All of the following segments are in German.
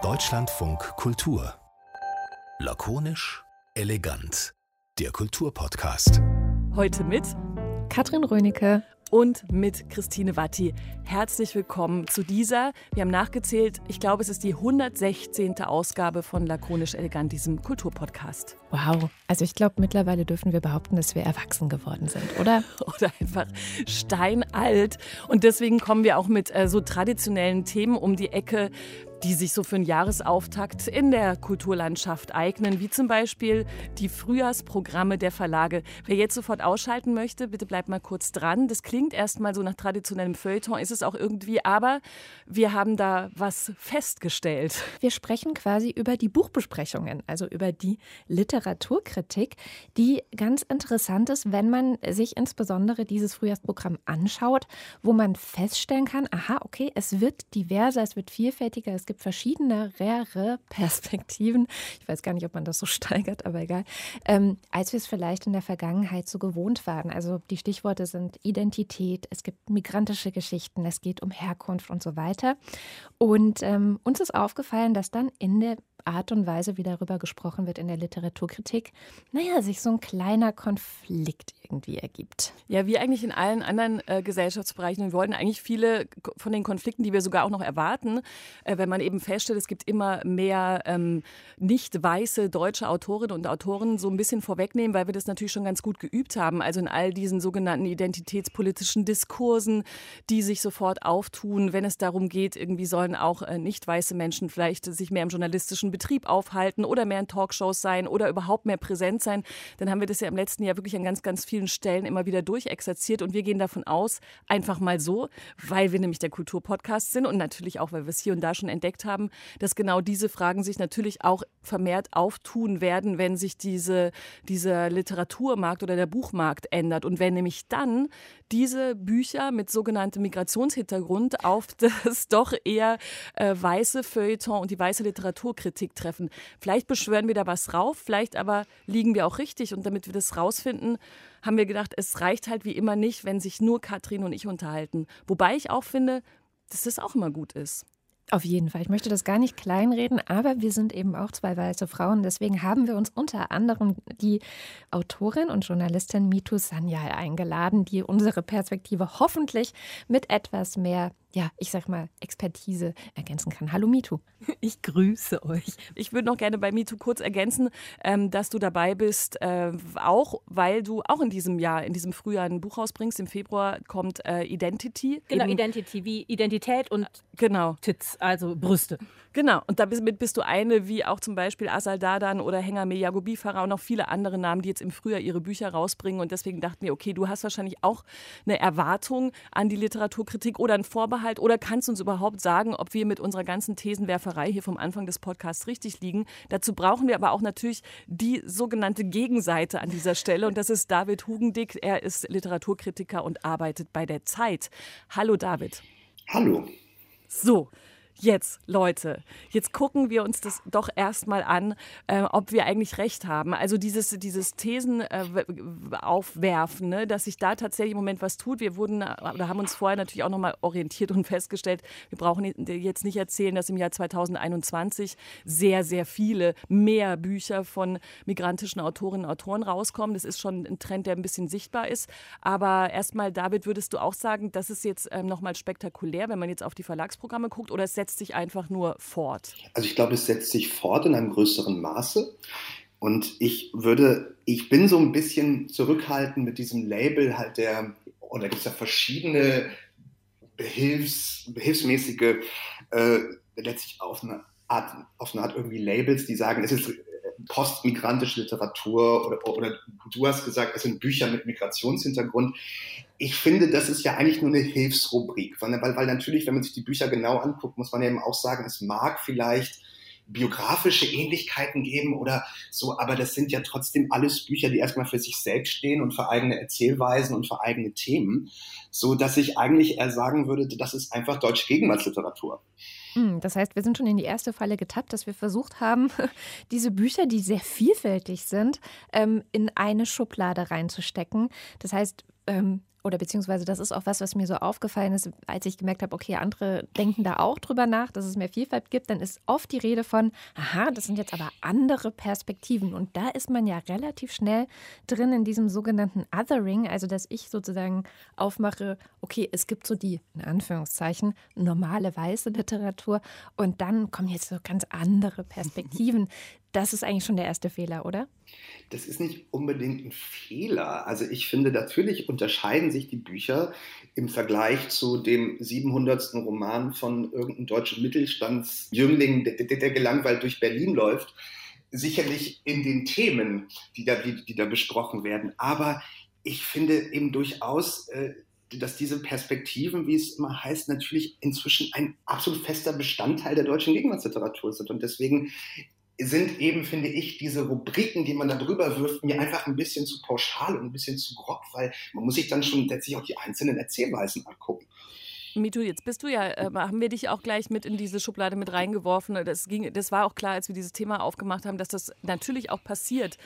Deutschlandfunk Kultur. Lakonisch, elegant. Der Kulturpodcast. Heute mit Katrin Rönecke und mit Christine Watti. Herzlich willkommen zu dieser, wir haben nachgezählt, ich glaube, es ist die 116. Ausgabe von Lakonisch Elegant, diesem Kulturpodcast. Wow, also ich glaube, mittlerweile dürfen wir behaupten, dass wir erwachsen geworden sind, oder? oder einfach steinalt. Und deswegen kommen wir auch mit äh, so traditionellen Themen um die Ecke, die sich so für einen Jahresauftakt in der Kulturlandschaft eignen, wie zum Beispiel die Frühjahrsprogramme der Verlage. Wer jetzt sofort ausschalten möchte, bitte bleibt mal kurz dran. Das klingt erstmal so nach traditionellem Feuilleton, ist es auch irgendwie, aber wir haben da was festgestellt. Wir sprechen quasi über die Buchbesprechungen, also über die Literaturkritik, die ganz interessant ist, wenn man sich insbesondere dieses Frühjahrsprogramm anschaut, wo man feststellen kann, aha, okay, es wird diverser, es wird vielfältiger, es gibt verschiedenere Perspektiven. Ich weiß gar nicht, ob man das so steigert, aber egal. Ähm, als wir es vielleicht in der Vergangenheit so gewohnt waren. Also die Stichworte sind Identität, es gibt migrantische Geschichten, es geht um Herkunft und so weiter. Und ähm, uns ist aufgefallen, dass dann in der Art und Weise, wie darüber gesprochen wird in der Literaturkritik, naja, sich so ein kleiner Konflikt irgendwie ergibt. Ja, wie eigentlich in allen anderen äh, Gesellschaftsbereichen. Wir wollten eigentlich viele von den Konflikten, die wir sogar auch noch erwarten, äh, wenn man eben feststellt, es gibt immer mehr ähm, nicht weiße deutsche Autorinnen und Autoren, so ein bisschen vorwegnehmen, weil wir das natürlich schon ganz gut geübt haben. Also in all diesen sogenannten identitätspolitischen Diskursen, die sich sofort auftun, wenn es darum geht, irgendwie sollen auch äh, nicht weiße Menschen vielleicht sich mehr im journalistischen Betrieb aufhalten oder mehr in Talkshows sein oder überhaupt mehr präsent sein, dann haben wir das ja im letzten Jahr wirklich an ganz, ganz vielen Stellen immer wieder durchexerziert. Und wir gehen davon aus, einfach mal so, weil wir nämlich der Kulturpodcast sind und natürlich auch, weil wir es hier und da schon entdeckt haben, dass genau diese Fragen sich natürlich auch vermehrt auftun werden, wenn sich diese, dieser Literaturmarkt oder der Buchmarkt ändert. Und wenn nämlich dann diese Bücher mit sogenanntem Migrationshintergrund auf das doch eher äh, weiße Feuilleton und die weiße Literaturkritik Kritik treffen. Vielleicht beschwören wir da was rauf, vielleicht aber liegen wir auch richtig. Und damit wir das rausfinden, haben wir gedacht, es reicht halt wie immer nicht, wenn sich nur Katrin und ich unterhalten. Wobei ich auch finde, dass das auch immer gut ist. Auf jeden Fall. Ich möchte das gar nicht kleinreden, aber wir sind eben auch zwei weiße Frauen. Deswegen haben wir uns unter anderem die Autorin und Journalistin Mitu Sanyal eingeladen, die unsere Perspektive hoffentlich mit etwas mehr ja, ich sag mal, Expertise ergänzen kann. Hallo Mitu. Ich grüße euch. Ich würde noch gerne bei Mitu kurz ergänzen, ähm, dass du dabei bist, äh, auch weil du auch in diesem Jahr, in diesem Frühjahr ein Buch rausbringst. Im Februar kommt äh, Identity. Genau, Eben, Identity, wie Identität und genau. Tits, also Brüste. Genau, und damit bist du eine, wie auch zum Beispiel Asal Dadan oder Hengame Yagobi Farah und noch viele andere Namen, die jetzt im Frühjahr ihre Bücher rausbringen. Und deswegen dachten wir, okay, du hast wahrscheinlich auch eine Erwartung an die Literaturkritik oder ein Vorbehalt oder kannst uns überhaupt sagen, ob wir mit unserer ganzen Thesenwerferei hier vom Anfang des Podcasts richtig liegen. Dazu brauchen wir aber auch natürlich die sogenannte Gegenseite an dieser Stelle und das ist David Hugendick. Er ist Literaturkritiker und arbeitet bei der Zeit. Hallo David. Hallo. So, Jetzt, Leute, jetzt gucken wir uns das doch erstmal an, äh, ob wir eigentlich recht haben. Also dieses, dieses Thesen äh, aufwerfen, ne, dass sich da tatsächlich im Moment was tut. Wir wurden oder haben uns vorher natürlich auch nochmal orientiert und festgestellt, wir brauchen jetzt nicht erzählen, dass im Jahr 2021 sehr, sehr viele mehr Bücher von migrantischen Autorinnen und Autoren rauskommen. Das ist schon ein Trend, der ein bisschen sichtbar ist. Aber erstmal, David, würdest du auch sagen, das ist jetzt ähm, nochmal spektakulär, wenn man jetzt auf die Verlagsprogramme guckt oder es setzt sich einfach nur fort? Also ich glaube, es setzt sich fort in einem größeren Maße. Und ich würde, ich bin so ein bisschen zurückhaltend mit diesem Label halt der, oder gibt es ja verschiedene Behilfs, behilfsmäßige, äh, letztlich auf eine Art, auf eine Art irgendwie Labels, die sagen, es ist postmigrantische Literatur oder, oder du hast gesagt, es sind Bücher mit Migrationshintergrund. Ich finde, das ist ja eigentlich nur eine Hilfsrubrik, weil, weil natürlich, wenn man sich die Bücher genau anguckt, muss man eben auch sagen, es mag vielleicht biografische Ähnlichkeiten geben oder so, aber das sind ja trotzdem alles Bücher, die erstmal für sich selbst stehen und für eigene Erzählweisen und für eigene Themen, so dass ich eigentlich eher sagen würde, das ist einfach deutsche Gegenwartsliteratur. Hm, das heißt, wir sind schon in die erste Falle getappt, dass wir versucht haben, diese Bücher, die sehr vielfältig sind, ähm, in eine Schublade reinzustecken. Das heißt, ähm, oder beziehungsweise das ist auch was, was mir so aufgefallen ist, als ich gemerkt habe, okay, andere denken da auch drüber nach, dass es mehr Vielfalt gibt, dann ist oft die Rede von, aha, das sind jetzt aber andere Perspektiven. Und da ist man ja relativ schnell drin in diesem sogenannten Othering, also dass ich sozusagen aufmache, okay, es gibt so die, in Anführungszeichen, normale weiße Literatur und dann kommen jetzt so ganz andere Perspektiven. Das ist eigentlich schon der erste Fehler, oder? Das ist nicht unbedingt ein Fehler. Also ich finde, natürlich unterscheiden sich die Bücher im Vergleich zu dem 700. Roman von irgendeinem deutschen Mittelstandsjüngling, der, der gelangweilt durch Berlin läuft, sicherlich in den Themen, die da, die, die da besprochen werden. Aber ich finde eben durchaus, äh, dass diese Perspektiven, wie es immer heißt, natürlich inzwischen ein absolut fester Bestandteil der deutschen Gegenwartsliteratur sind. Und deswegen sind eben, finde ich, diese Rubriken, die man da drüber wirft, mir einfach ein bisschen zu pauschal und ein bisschen zu grob, weil man muss sich dann schon letztlich auch die einzelnen Erzählweisen angucken. Mitu, jetzt bist du ja, äh, haben wir dich auch gleich mit in diese Schublade mit reingeworfen. Das, ging, das war auch klar, als wir dieses Thema aufgemacht haben, dass das natürlich auch passiert.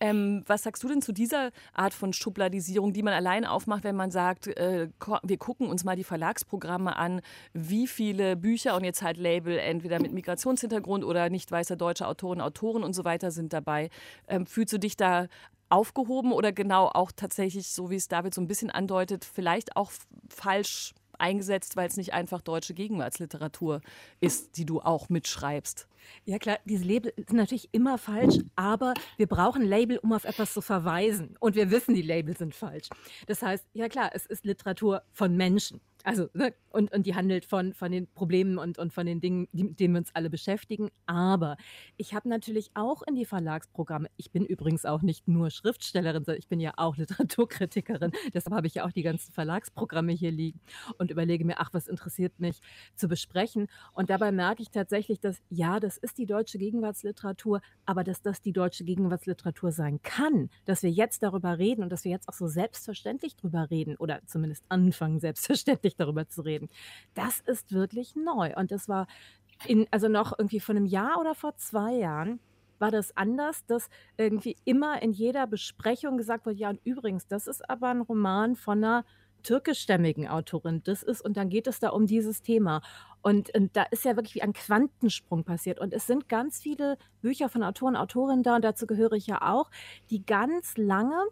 Ähm, was sagst du denn zu dieser Art von Schubladisierung, die man allein aufmacht, wenn man sagt, äh, wir gucken uns mal die Verlagsprogramme an, wie viele Bücher und jetzt halt Label entweder mit Migrationshintergrund oder nicht weißer deutscher Autoren, Autoren und so weiter sind dabei. Ähm, fühlst du dich da aufgehoben oder genau auch tatsächlich, so wie es David so ein bisschen andeutet, vielleicht auch falsch eingesetzt, weil es nicht einfach deutsche Gegenwartsliteratur ist, die du auch mitschreibst. Ja klar, diese Label sind natürlich immer falsch, aber wir brauchen Label, um auf etwas zu verweisen. Und wir wissen, die Label sind falsch. Das heißt, ja klar, es ist Literatur von Menschen. Also, ne, und, und die handelt von, von den Problemen und, und von den Dingen, die, mit denen wir uns alle beschäftigen. Aber ich habe natürlich auch in die Verlagsprogramme, ich bin übrigens auch nicht nur Schriftstellerin, sondern ich bin ja auch Literaturkritikerin. Deshalb habe ich ja auch die ganzen Verlagsprogramme hier liegen und überlege mir, ach, was interessiert mich zu besprechen. Und dabei merke ich tatsächlich, dass ja, das ist die deutsche Gegenwartsliteratur, aber dass das die deutsche Gegenwartsliteratur sein kann, dass wir jetzt darüber reden und dass wir jetzt auch so selbstverständlich darüber reden oder zumindest anfangen, selbstverständlich öffentlich darüber zu reden. Das ist wirklich neu. Und das war in, also noch irgendwie vor einem Jahr oder vor zwei Jahren war das anders, dass irgendwie immer in jeder Besprechung gesagt wurde, ja, und übrigens, das ist aber ein Roman von einer türkischstämmigen Autorin. Das ist, und dann geht es da um dieses Thema. Und, und, da ist ja wirklich wie ein Quantensprung passiert. Und es sind ganz viele Bücher von Autoren, Autorinnen da, und dazu gehöre ich ja auch, die ganz lange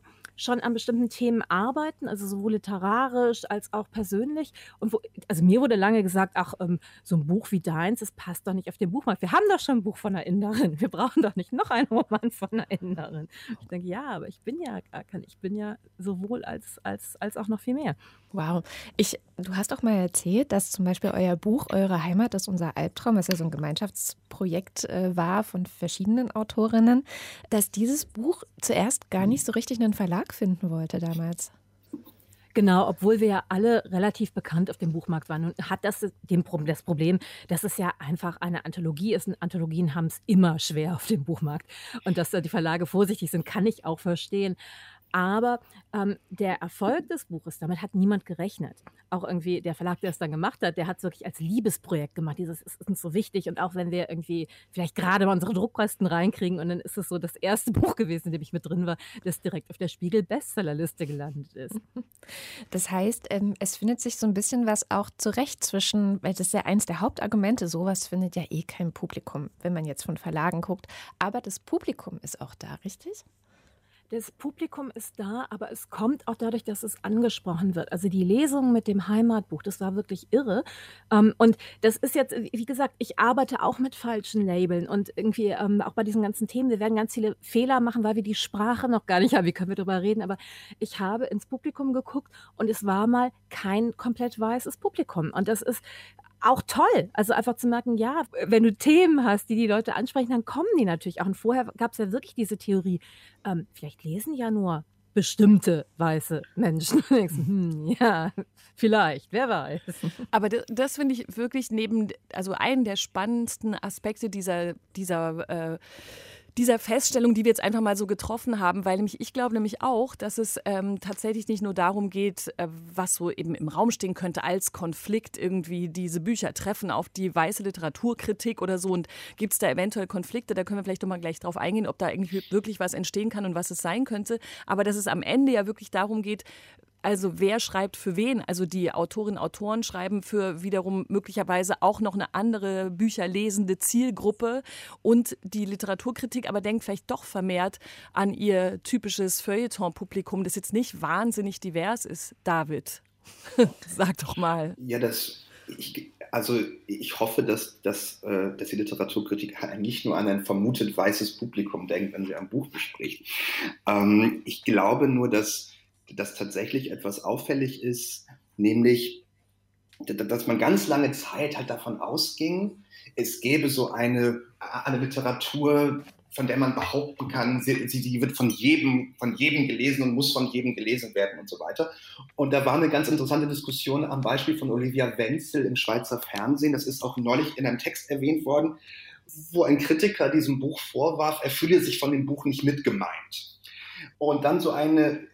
schon an bestimmten Themen arbeiten, also sowohl literarisch als auch persönlich. Und wo, also mir wurde lange gesagt, ach, ähm, so ein Buch wie deins, das passt doch nicht auf den Buchmarkt. Wir haben doch schon ein Buch von einer Inderin. Wir brauchen doch nicht noch einen Roman von einer Inderin. Ich denke, ja, aber ich bin ja gar kein, ich bin ja sowohl als, als, als auch noch viel mehr. Wow. Ich, du hast auch mal erzählt, dass zum Beispiel euer Buch Eure Heimat ist unser Albtraum, was ja so ein Gemeinschaftsprojekt äh, war von verschiedenen Autorinnen, dass dieses Buch zuerst gar nicht so richtig einen Verlag finden wollte damals. Genau, obwohl wir ja alle relativ bekannt auf dem Buchmarkt waren. Und hat das dem, das Problem, dass es ja einfach eine Anthologie ist. Und Anthologien haben es immer schwer auf dem Buchmarkt. Und dass da die Verlage vorsichtig sind, kann ich auch verstehen. Aber ähm, der Erfolg des Buches, damit hat niemand gerechnet. Auch irgendwie der Verlag, der es dann gemacht hat, der hat es wirklich als Liebesprojekt gemacht. Dieses ist uns so wichtig. Und auch wenn wir irgendwie vielleicht gerade mal unsere Druckkosten reinkriegen und dann ist es so das erste Buch gewesen, in dem ich mit drin war, das direkt auf der Spiegel-Bestsellerliste gelandet ist. Das heißt, ähm, es findet sich so ein bisschen was auch zurecht zwischen, weil das ist ja eins der Hauptargumente, sowas findet ja eh kein Publikum, wenn man jetzt von Verlagen guckt. Aber das Publikum ist auch da, richtig? Das Publikum ist da, aber es kommt auch dadurch, dass es angesprochen wird. Also die Lesung mit dem Heimatbuch, das war wirklich irre. Ähm, und das ist jetzt, wie gesagt, ich arbeite auch mit falschen Labeln und irgendwie ähm, auch bei diesen ganzen Themen, wir werden ganz viele Fehler machen, weil wir die Sprache noch gar nicht haben. Wie können wir darüber reden? Aber ich habe ins Publikum geguckt und es war mal kein komplett weißes Publikum. Und das ist auch toll. Also einfach zu merken, ja, wenn du Themen hast, die die Leute ansprechen, dann kommen die natürlich auch. Und vorher gab es ja wirklich diese Theorie, ähm, vielleicht lesen ja nur bestimmte weiße Menschen. hm, ja, vielleicht, wer weiß. Aber das, das finde ich wirklich neben, also einen der spannendsten Aspekte dieser, dieser äh, dieser Feststellung, die wir jetzt einfach mal so getroffen haben, weil nämlich ich glaube nämlich auch, dass es ähm, tatsächlich nicht nur darum geht, äh, was so eben im Raum stehen könnte als Konflikt irgendwie diese Bücher treffen auf die weiße Literaturkritik oder so und gibt es da eventuell Konflikte, da können wir vielleicht doch mal gleich drauf eingehen, ob da irgendwie wirklich was entstehen kann und was es sein könnte, aber dass es am Ende ja wirklich darum geht, Also wer schreibt für wen? Also die Autorinnen und Autoren schreiben für wiederum möglicherweise auch noch eine andere bücherlesende Zielgruppe und die Literaturkritik aber denkt vielleicht doch vermehrt an ihr typisches Feuilleton-Publikum, das jetzt nicht wahnsinnig divers ist. David, sag doch mal. Ja, das ich, also ich hoffe, dass, dass, äh, dass die Literaturkritik nicht nur an ein vermutet weißes Publikum denkt, wenn sie ein Buch bespricht. Ähm, ich glaube nur, dass, dass tatsächlich etwas auffällig ist, nämlich, dass man ganz lange Zeit halt davon ausging, es gäbe so eine, eine Literatur, von der man behaupten kann, sie, sie, wird von jedem, von jedem gelesen und muss von jedem gelesen werden und so weiter. Und da war eine ganz interessante Diskussion am Beispiel von Olivia Wenzel im Schweizer Fernsehen. Das ist auch neulich in einem Text erwähnt worden, wo ein Kritiker diesem Buch vorwarf, er fühle sich von dem Buch nicht mitgemeint. Und dann so eine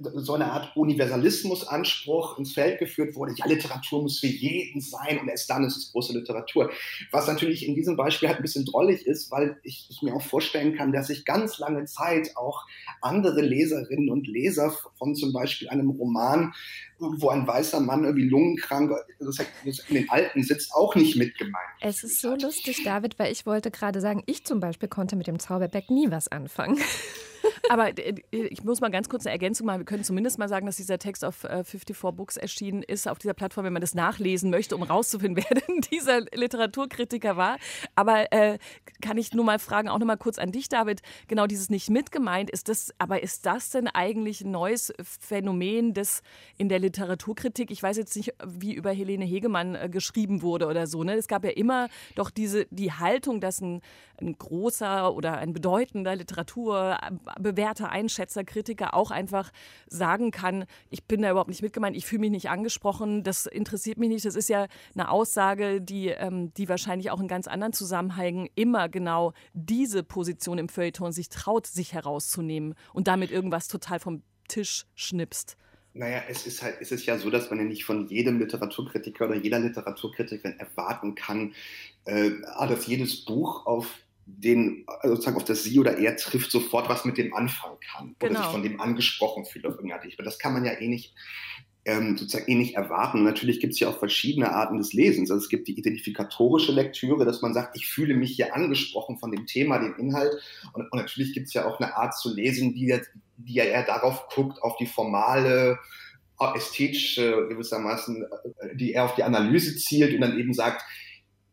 so eine Art Universalismusanspruch ins Feld geführt wurde. Ja, Literatur muss für jeden sein und erst dann ist es große Literatur. Was natürlich in diesem Beispiel halt ein bisschen drollig ist, weil ich, ich mir auch vorstellen kann, dass sich ganz lange Zeit auch andere Leserinnen und Leser von zum Beispiel einem Roman, wo ein weißer Mann irgendwie lungenkrank in den Alten sitzt, auch nicht mitgemeint. Es ist so lustig, David, weil ich wollte gerade sagen, ich zum Beispiel konnte mit dem Zauberberg nie was anfangen. Aber äh, ich muss mal ganz kurz eine Ergänzung machen. Wir können zumindest mal sagen, dass dieser Text auf 54 äh, Books erschienen ist, auf dieser Plattform, wenn man das nachlesen möchte, um rauszufinden, wer denn dieser Literaturkritiker war. Aber äh, kann ich nur mal fragen, auch noch mal kurz an dich, David, genau dieses nicht mitgemeint, ist das, aber ist das denn eigentlich ein neues Phänomen des in der Literaturkritik? Ich weiß jetzt nicht, wie über Helene Hegemann äh, geschrieben wurde oder so. Ne? Es gab ja immer doch diese, die Haltung, dass ein, ein großer oder ein bedeutender Literatur bewährter Einschätzer, Kritiker auch einfach sagen kann, ich bin da überhaupt nicht mitgemeint, ich fühle mich nicht angesprochen, das interessiert mich nicht. Das ist ja eine Aussage, die, ähm, die wahrscheinlich auch in ganz anderen Zusammenhängen immer genau diese Position im Feuilleton sich traut, sich herauszunehmen und damit irgendwas total vom Tisch schnipst. Naja, es ist halt, es ist ja so, dass man ja nicht von jedem Literaturkritiker oder jeder Literaturkritikerin erwarten kann, äh, dass jedes Buch auf den also sozusagen auf das Sie oder Er trifft, sofort was mit dem anfangen kann genau. oder sich von dem angesprochen fühlt auf irgendeine Art. Das kann man ja eh nicht ähm, sozusagen eh nicht erwarten. Und natürlich gibt es ja auch verschiedene Arten des Lesens. Also es gibt die identifikatorische Lektüre, dass man sagt, ich fühle mich hier angesprochen von dem Thema, dem Inhalt. Und, und natürlich gibt es ja auch eine Art zu lesen, die, die ja eher darauf guckt, auf die formale, ästhetische gewissermaßen, äh, die eher auf die Analyse zielt und dann eben sagt,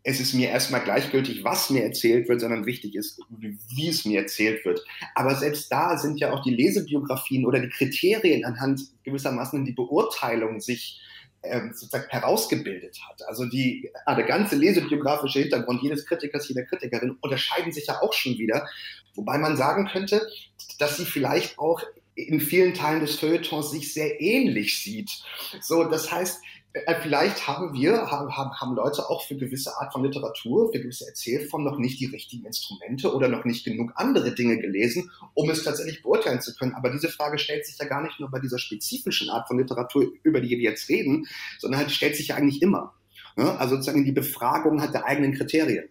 es ist mir erstmal gleichgültig, was mir erzählt wird, sondern wichtig ist, wie es mir erzählt wird. Aber selbst da sind ja auch die Lesebiografien oder die Kriterien anhand gewissermaßen die Beurteilung sich ähm, sozusagen herausgebildet hat. Also die, ah, der ganze lesebiografische Hintergrund jedes Kritikers, jeder Kritikerin unterscheiden sich ja auch schon wieder. Wobei man sagen könnte, dass sie vielleicht auch in vielen Teilen des Feuilletons sich sehr ähnlich sieht. So, das heißt, äh, vielleicht haben wir, haben, haben, Leute auch für gewisse Art von Literatur, für gewisse Erzählformen noch nicht die richtigen Instrumente oder noch nicht genug andere Dinge gelesen, um es tatsächlich beurteilen zu können. Aber diese Frage stellt sich ja gar nicht nur bei dieser spezifischen Art von Literatur, über die wir jetzt reden, sondern halt stellt sich ja eigentlich immer. Also sozusagen die Befragung hat der eigenen Kriterien.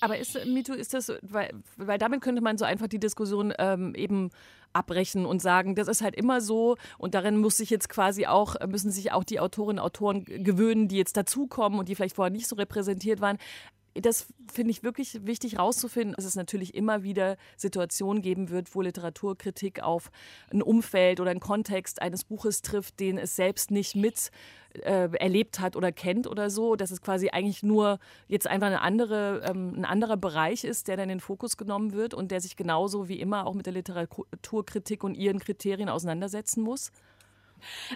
Aber ist, MeToo, ist das, weil, weil damit könnte man so einfach die Diskussion ähm, eben abbrechen und sagen, das ist halt immer so. Und darin muss sich jetzt quasi auch, müssen sich auch die Autorinnen und Autoren gewöhnen, die jetzt dazukommen und die vielleicht vorher nicht so repräsentiert waren. Das finde ich wirklich wichtig herauszufinden, dass es natürlich immer wieder Situationen geben wird, wo Literaturkritik auf ein Umfeld oder einen Kontext eines Buches trifft, den es selbst nicht mit äh, erlebt hat oder kennt oder so, dass es quasi eigentlich nur jetzt einfach eine andere, ähm, ein anderer Bereich ist, der dann in den Fokus genommen wird und der sich genauso wie immer auch mit der Literaturkritik und ihren Kriterien auseinandersetzen muss?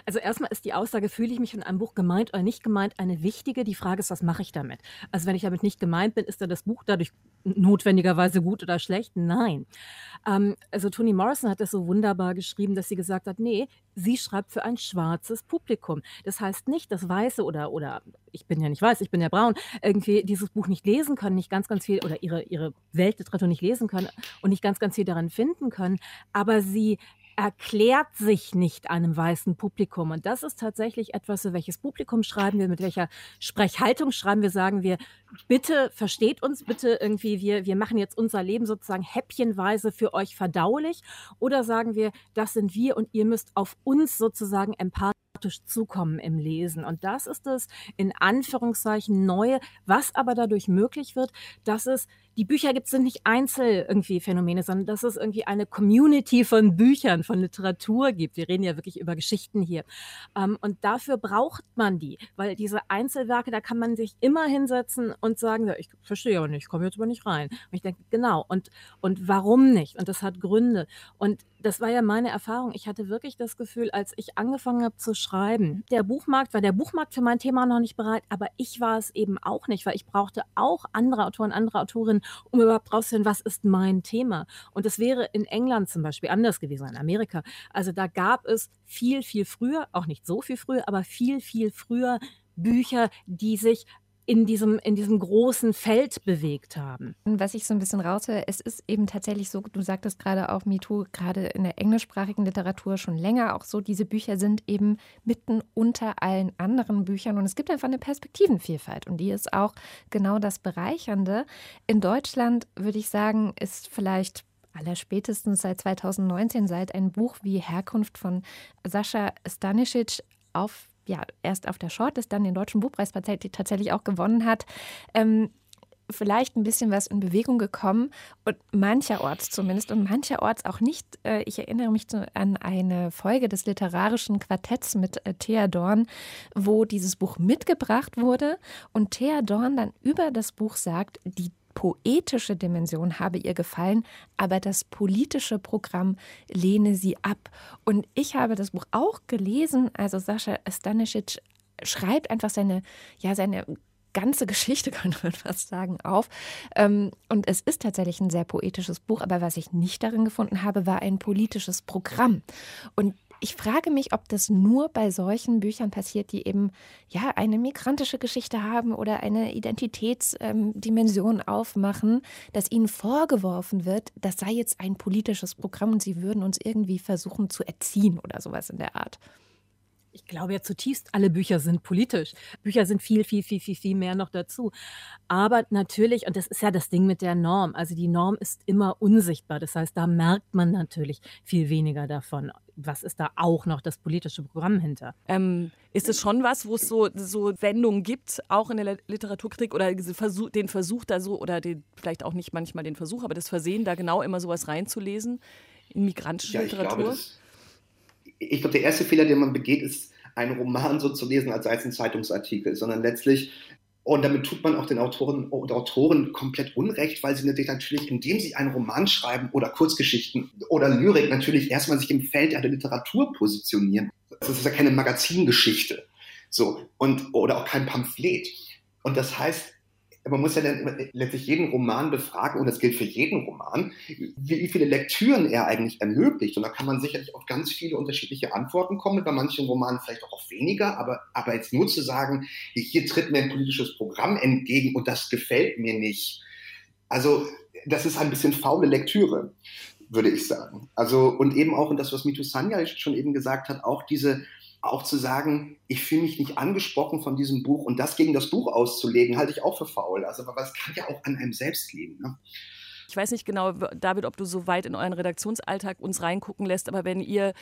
Also erstmal ist die Aussage, fühle ich mich in einem Buch gemeint oder nicht gemeint, eine wichtige. Die Frage ist, was mache ich damit? Also wenn ich damit nicht gemeint bin, ist dann das Buch dadurch notwendigerweise gut oder schlecht? Nein. Ähm, also Toni Morrison hat das so wunderbar geschrieben, dass sie gesagt hat, nee, sie schreibt für ein schwarzes Publikum. Das heißt nicht, dass Weiße oder, oder ich bin ja nicht weiß, ich bin ja braun, irgendwie dieses Buch nicht lesen können, nicht ganz, ganz viel oder ihre, ihre Weltliteratur nicht lesen können und nicht ganz, ganz viel daran finden können, aber sie erklärt sich nicht einem weißen Publikum. Und das ist tatsächlich etwas, für welches Publikum schreiben wir, mit welcher Sprechhaltung schreiben wir, sagen wir, bitte versteht uns, bitte irgendwie, wir, wir machen jetzt unser Leben sozusagen häppchenweise für euch verdaulich oder sagen wir, das sind wir und ihr müsst auf uns sozusagen empathisch zukommen im Lesen. Und das ist das in Anführungszeichen Neue, was aber dadurch möglich wird, dass es die Bücher gibt, sind nicht Einzel irgendwie Phänomene, sondern dass es irgendwie eine Community von Büchern, von Literatur gibt. Wir reden ja wirklich über Geschichten hier. Ähm, und dafür braucht man die, weil diese Einzelwerke, da kann man sich immer hinsetzen und sagen, ich verstehe aber nicht, ich komme jetzt aber nicht rein. Und ich denke, genau, und, und warum nicht? Und das hat Gründe. Und das war ja meine Erfahrung. Ich hatte wirklich das Gefühl, als ich angefangen habe zu schreiben, der Buchmarkt war der Buchmarkt für mein Thema noch nicht bereit, aber ich war es eben auch nicht, weil ich brauchte auch andere Autoren, andere Autorinnen, um überhaupt rauszufinden, was ist mein Thema. Und das wäre in England zum Beispiel anders gewesen, in Amerika. Also da gab es viel, viel früher, auch nicht so viel früher, aber viel, viel früher Bücher, die sich in diesem, in diesem großen Feld bewegt haben. Was ich so ein bisschen raushöre, es ist eben tatsächlich so, du sagtest gerade auch MeToo, gerade in der englischsprachigen Literatur schon länger auch so, diese Bücher sind eben mitten unter allen anderen Büchern und es gibt einfach eine Perspektivenvielfalt und die ist auch genau das Bereichernde. In Deutschland würde ich sagen, ist vielleicht allerspätestens seit 2019, seit ein Buch wie Herkunft von Sascha Stanisic auf ja, erst auf der Shortlist, dann den Deutschen Buchpreis tatsächlich auch gewonnen hat. Ähm, vielleicht ein bisschen was in Bewegung gekommen und mancherorts zumindest und mancherorts auch nicht. Äh, ich erinnere mich an eine Folge des literarischen Quartetts mit äh, Thea Dorn, wo dieses Buch mitgebracht wurde und Thea Dorn dann über das Buch sagt, die poetische Dimension habe ihr gefallen, aber das politische Programm lehne sie ab. Und ich habe das Buch auch gelesen. Also Sascha Stanisic schreibt einfach seine, ja, seine ganze Geschichte, könnte man fast sagen, auf. Ähm, und es ist tatsächlich ein sehr poetisches Buch, aber was ich nicht darin gefunden habe, war ein politisches Programm. Und ich frage mich, ob das nur bei solchen Büchern passiert, die eben ja eine migrantische Geschichte haben oder eine Identitätsdimension ähm, aufmachen, dass ihnen vorgeworfen wird, das sei jetzt ein politisches Programm und sie würden uns irgendwie versuchen zu erziehen oder sowas in der Art. Ich glaube ja zutiefst, alle Bücher sind politisch. Bücher sind viel, viel, viel, viel, viel mehr noch dazu. Aber natürlich, und das ist ja das Ding mit der Norm, also die Norm ist immer unsichtbar. Das heißt, da merkt man natürlich viel weniger davon. Was ist da auch noch das politische Programm hinter? Ähm, ist es schon was, wo es so, so Wendungen gibt, auch in der Literaturkritik oder Versuch, den Versuch da so, oder den, vielleicht auch nicht manchmal den Versuch, aber das Versehen, da genau immer sowas reinzulesen in migrantische ja, Literatur? Glaube, das, ich glaube, der erste Fehler, den man begeht, ist, einen Roman so zu lesen, als sei es ein Zeitungsartikel, sondern letztlich und damit tut man auch den Autoren und Autoren komplett Unrecht, weil sie natürlich, indem sie einen Roman schreiben oder Kurzgeschichten oder Lyrik, natürlich erstmal sich im Feld der Literatur positionieren. Das ist ja keine Magazingeschichte. So, und, oder auch kein Pamphlet. Und das heißt, man muss ja dann letztlich jeden Roman befragen, und das gilt für jeden Roman, wie viele Lektüren er eigentlich ermöglicht. Und da kann man sicherlich auf ganz viele unterschiedliche Antworten kommen, bei manchen Romanen vielleicht auch auf weniger, aber, aber jetzt nur zu sagen, hier tritt mir ein politisches Programm entgegen und das gefällt mir nicht. Also, das ist ein bisschen faule Lektüre, würde ich sagen. Also, und eben auch, und das, was Mitu Sanya schon eben gesagt hat, auch diese, auch zu sagen, ich fühle mich nicht angesprochen von diesem Buch und das gegen das Buch auszulegen, halte ich auch für faul. Also, aber es kann ja auch an einem selbst liegen. Ne? Ich weiß nicht genau, David, ob du so weit in euren Redaktionsalltag uns reingucken lässt, aber wenn ihr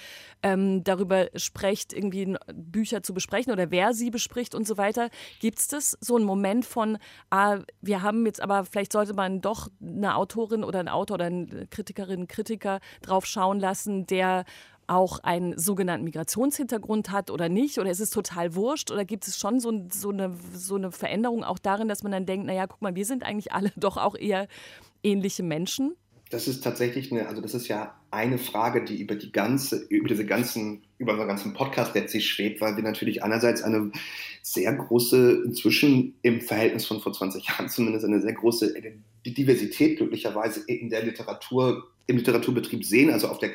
ähm, darüber sprecht, irgendwie Bücher zu besprechen oder wer sie bespricht und so weiter, gibt es das so einen Moment von, ah, wir haben jetzt aber, vielleicht sollte man doch eine Autorin oder einen Autor oder eine Kritikerin, Kritiker drauf schauen lassen, der auch einen sogenannten Migrationshintergrund hat oder nicht? Oder ist es total wurscht? Oder gibt es schon so, so, eine, so eine Veränderung auch darin, dass man dann denkt, naja, guck mal, wir sind eigentlich alle doch auch eher ähnliche Menschen? Das ist tatsächlich eine, also das ist ja eine Frage, die über die ganze, über diese ganzen, über unseren ganzen Podcast letztlich schwebt, weil wir natürlich einerseits eine sehr große, inzwischen im Verhältnis von vor 20 Jahren zumindest eine sehr große Diversität glücklicherweise in der Literatur im Literaturbetrieb sehen, also auf der,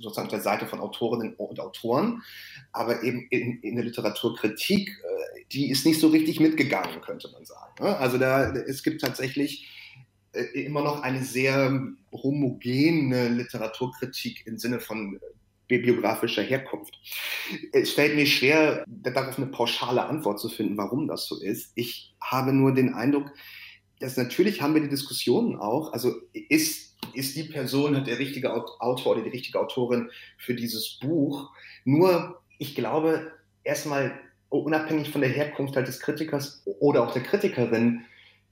sozusagen auf der Seite von Autorinnen und Autoren, aber eben in, in der Literaturkritik, äh, die ist nicht so richtig mitgegangen, könnte man sagen. Ne? Also da, es gibt tatsächlich äh, immer noch eine sehr homogene Literaturkritik im Sinne von biografischer Herkunft. Es fällt mir schwer, darauf eine pauschale Antwort zu finden, warum das so ist. Ich habe nur den Eindruck, dass natürlich haben wir die Diskussionen auch, also ist, ist die Person der richtige Autor oder die richtige Autorin für dieses Buch. Nur, ich glaube, erstmal unabhängig von der Herkunft halt des Kritikers oder auch der Kritikerin,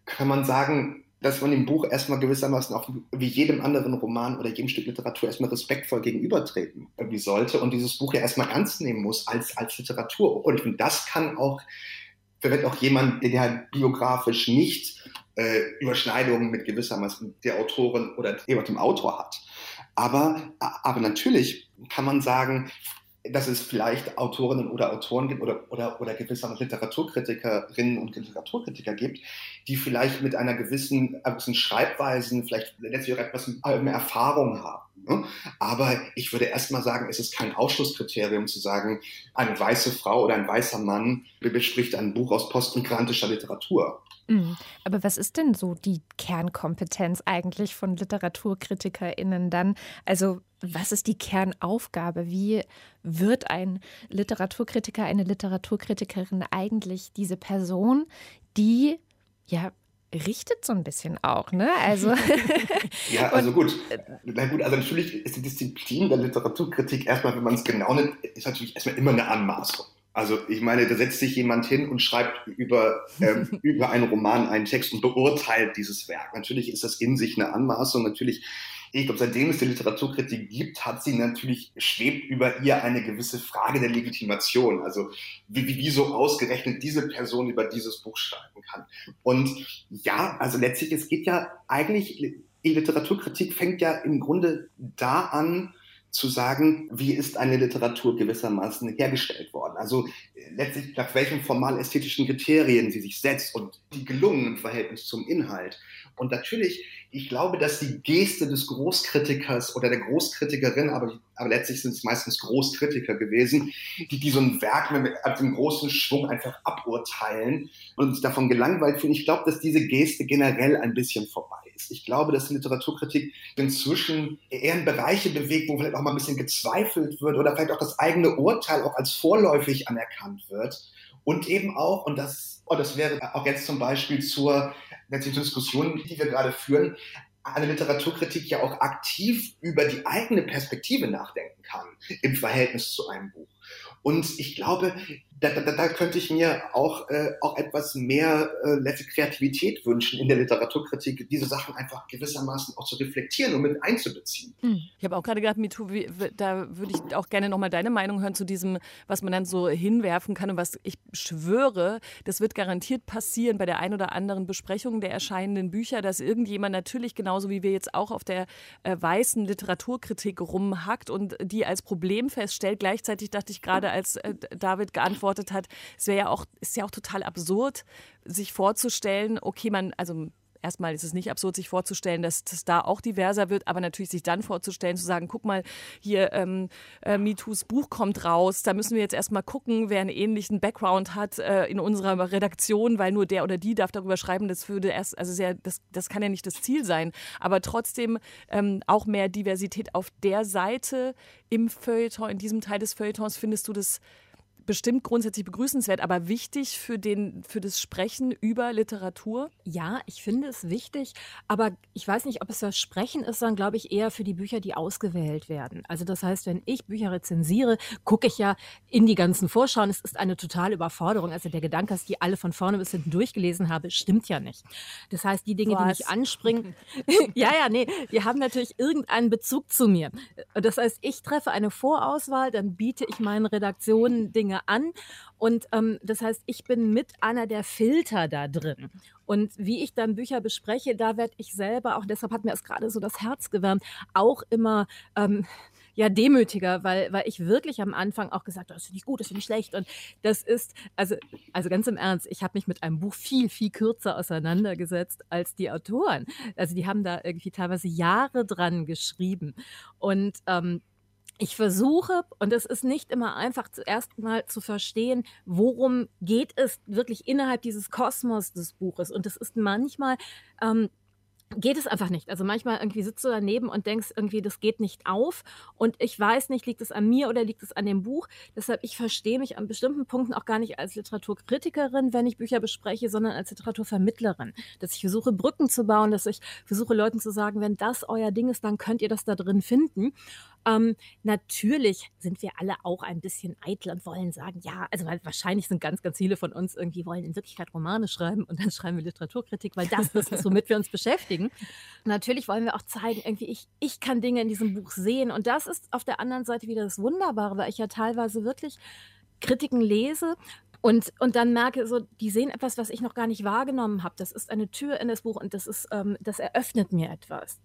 kann man sagen, dass man dem Buch erstmal gewissermaßen auch wie jedem anderen Roman oder jedem Stück Literatur erstmal respektvoll gegenübertreten irgendwie sollte und dieses Buch ja erstmal ernst nehmen muss als, als Literatur. Und das kann auch, vielleicht auch jemand, der halt biografisch nicht äh, Überschneidungen mit gewissermaßen der Autorin oder dem Autor hat. Aber, aber natürlich kann man sagen, dass es vielleicht Autorinnen oder Autoren gibt oder, oder, oder gewissermaßen Literaturkritikerinnen und Literaturkritiker gibt, die vielleicht mit einer gewissen, gewissen Schreibweisen vielleicht letztlich auch etwas mehr Erfahrung haben. Ne? Aber ich würde erstmal sagen, es ist kein Ausschlusskriterium zu sagen, eine weiße Frau oder ein weißer Mann bespricht ein Buch aus postmigrantischer Literatur. Mhm. Aber was ist denn so die Kernkompetenz eigentlich von LiteraturkritikerInnen dann? Also, was ist die Kernaufgabe? Wie wird ein Literaturkritiker, eine Literaturkritikerin eigentlich diese Person, die ja richtet so ein bisschen auch, ne? Also ja, also gut. Na gut, also natürlich ist die Disziplin der Literaturkritik erstmal, wenn man es genau nimmt, ist natürlich erstmal immer eine Anmaßung. Also ich meine, da setzt sich jemand hin und schreibt über, ähm, über einen Roman einen Text und beurteilt dieses Werk. Natürlich ist das in sich eine Anmaßung. Natürlich, ich glaube, seitdem es die Literaturkritik gibt, hat sie natürlich, schwebt über ihr eine gewisse Frage der Legitimation. Also wie, so ausgerechnet diese Person über dieses Buch schreiben kann. Und ja, also letztlich, es geht ja eigentlich, die Literaturkritik fängt ja im Grunde da an, zu sagen, wie ist eine Literatur gewissermaßen hergestellt worden. Also letztlich nach welchen formal-ästhetischen Kriterien sie sich setzt und die gelungen im Verhältnis zum Inhalt. Und natürlich, ich glaube, dass die Geste des Großkritikers oder der Großkritikerin, aber, aber letztlich sind es meistens Großkritiker gewesen, die, die so ein Werk mit einem großen Schwung einfach aburteilen und sich davon gelangweilt fühlen. Ich glaube, dass diese Geste generell ein bisschen vorbei ist. Ich glaube, dass die Literaturkritik inzwischen eher in Bereiche bewegt, wo vielleicht auch mal ein bisschen gezweifelt wird oder vielleicht auch das eigene Urteil auch als vorläufig anerkannt wird. Und eben auch, und das, oh, das wäre auch jetzt zum Beispiel zur letztlichen Diskussion, die wir gerade führen, eine Literaturkritik ja auch aktiv über die eigene Perspektive nachdenken kann im Verhältnis zu einem Buch. Und ich glaube, da, da, da könnte ich mir auch, äh, auch etwas mehr äh, Kreativität wünschen in der Literaturkritik, diese Sachen einfach gewissermaßen auch zu reflektieren und mit einzubeziehen. Hm. Ich habe auch gerade gedacht, wie, da würde ich auch gerne nochmal deine Meinung hören zu diesem, was man dann so hinwerfen kann und was ich schwöre, das wird garantiert passieren bei der ein oder anderen Besprechung der erscheinenden Bücher, dass irgendjemand natürlich genauso wie wir jetzt auch auf der äh, weißen Literaturkritik rumhackt und die als Problem feststellt. Gleichzeitig dachte ich gerade, als äh, David geantwortet geantwortet hat, es wäre ja auch, ist ja auch total absurd, sich vorzustellen, okay, man, also erstmal ist es nicht absurd, sich vorzustellen, dass das da auch diverser wird, aber natürlich sich dann vorzustellen, zu sagen, guck mal, hier ähm, äh, MeToos Buch kommt raus, da müssen wir jetzt erstmal gucken, wer einen ähnlichen Background hat äh, in unserer Redaktion, weil nur der oder die darf darüber schreiben, das würde erst, also sehr, das, das kann ja nicht das Ziel sein, aber trotzdem ähm, auch mehr Diversität auf der Seite im Feuilleton, in diesem Teil des Feuilletons, findest du das bestimmt grundsätzlich begrüßenswert, aber wichtig für, den, für das Sprechen über Literatur? Ja, ich finde es wichtig, aber ich weiß nicht, ob es das Sprechen ist, sondern glaube ich eher für die Bücher, die ausgewählt werden. Also das heißt, wenn ich Bücher rezensiere, gucke ich ja in die ganzen Vorschauen. Es ist eine totale Überforderung. Also der Gedanke, dass ich die alle von vorne bis hinten durchgelesen habe, stimmt ja nicht. Das heißt, die Dinge, Was? die mich anspringen, ja, ja, nee, die haben natürlich irgendeinen Bezug zu mir. Das heißt, ich treffe eine Vorauswahl, dann biete ich meinen Redaktionen Dinge an. Und ähm, das heißt, ich bin mit einer der Filter da drin. Und wie ich dann Bücher bespreche, da werde ich selber, auch deshalb hat mir es gerade so das Herz gewärmt, auch immer ähm, ja demütiger, weil, weil ich wirklich am Anfang auch gesagt habe, das finde ich gut, das finde ich schlecht. Und das ist, also, also ganz im Ernst, ich habe mich mit einem Buch viel, viel kürzer auseinandergesetzt als die Autoren. Also die haben da irgendwie teilweise Jahre dran geschrieben. Und ähm, ich versuche, und es ist nicht immer einfach, zuerst mal zu verstehen, worum geht es wirklich innerhalb dieses Kosmos des Buches. Und es ist manchmal ähm, geht es einfach nicht. Also manchmal irgendwie sitzt du daneben und denkst irgendwie, das geht nicht auf. Und ich weiß nicht, liegt es an mir oder liegt es an dem Buch. Deshalb, ich verstehe mich an bestimmten Punkten auch gar nicht als Literaturkritikerin, wenn ich Bücher bespreche, sondern als Literaturvermittlerin. Dass ich versuche, Brücken zu bauen, dass ich versuche, Leuten zu sagen, wenn das euer Ding ist, dann könnt ihr das da drin finden. Ähm, natürlich sind wir alle auch ein bisschen eitel und wollen sagen, ja, also wahrscheinlich sind ganz, ganz viele von uns irgendwie wollen in Wirklichkeit Romane schreiben und dann schreiben wir Literaturkritik, weil das ist, womit wir uns beschäftigen. Natürlich wollen wir auch zeigen, irgendwie ich, ich kann Dinge in diesem Buch sehen und das ist auf der anderen Seite wieder das Wunderbare, weil ich ja teilweise wirklich Kritiken lese und, und dann merke so, die sehen etwas, was ich noch gar nicht wahrgenommen habe. Das ist eine Tür in das Buch und das ist, ähm, das eröffnet mir etwas.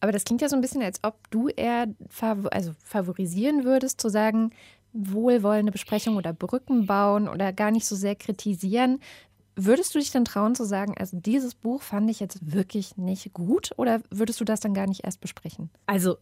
Aber das klingt ja so ein bisschen, als ob du eher fav also favorisieren würdest, zu sagen, wohlwollende Besprechung oder Brücken bauen oder gar nicht so sehr kritisieren. Würdest du dich dann trauen zu sagen, also dieses Buch fand ich jetzt wirklich nicht gut oder würdest du das dann gar nicht erst besprechen? Also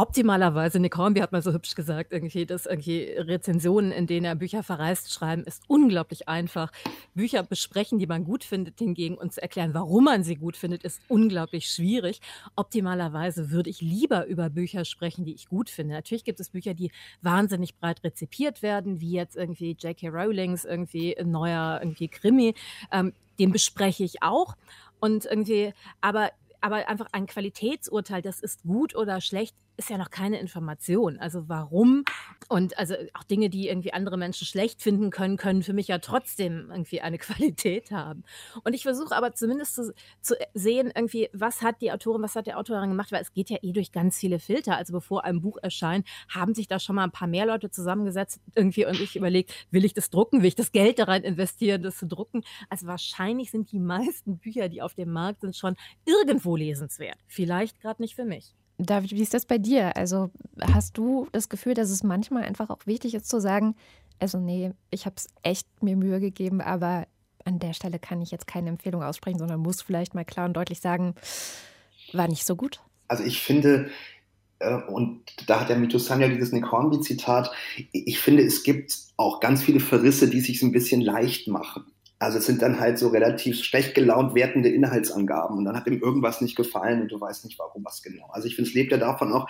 optimalerweise, Nick Hornby hat mal so hübsch gesagt, irgendwie, dass irgendwie Rezensionen, in denen er Bücher verreist, schreiben, ist unglaublich einfach. Bücher besprechen, die man gut findet, hingegen und zu erklären, warum man sie gut findet, ist unglaublich schwierig. Optimalerweise würde ich lieber über Bücher sprechen, die ich gut finde. Natürlich gibt es Bücher, die wahnsinnig breit rezipiert werden, wie jetzt irgendwie J.K. Rowlings irgendwie neuer irgendwie Krimi. Ähm, den bespreche ich auch. Und irgendwie, aber aber einfach ein Qualitätsurteil, das ist gut oder schlecht, ist ja noch keine Information. Also warum? Und also auch Dinge, die irgendwie andere Menschen schlecht finden können, können für mich ja trotzdem irgendwie eine Qualität haben. Und ich versuche aber zumindest zu, zu, sehen, irgendwie, was hat die Autorin, was hat der Autor daran gemacht, weil es geht ja eh durch ganz viele Filter. Also bevor ein Buch erscheint, haben sich da schon mal ein paar mehr Leute zusammengesetzt irgendwie und ich überlegt, will ich das drucken, will ich das Geld da rein investieren, das zu drucken? Also wahrscheinlich sind die meisten Bücher, die auf dem Markt sind, schon irgendwo lesenswert. Vielleicht gerade nicht für mich. David, wie ist das bei dir? Also hast du das Gefühl, dass es manchmal einfach auch wichtig ist zu sagen, also nee, ich habe es echt mir Mühe gegeben, aber an der Stelle kann ich jetzt keine Empfehlung aussprechen, sondern muss vielleicht mal klar und deutlich sagen, war nicht so gut? Also ich finde, äh, und da hat der Mitosan ja dieses Nick Hornby-Zitat, ich finde, es gibt auch ganz viele Verrisse, die sich ein bisschen leicht machen. Also es sind dann halt so relativ schlecht gelaunt wertende Inhaltsangaben und dann hat ihm irgendwas nicht gefallen und du weißt nicht, warum was genau. Also ich finde, es lebt ja davon auch,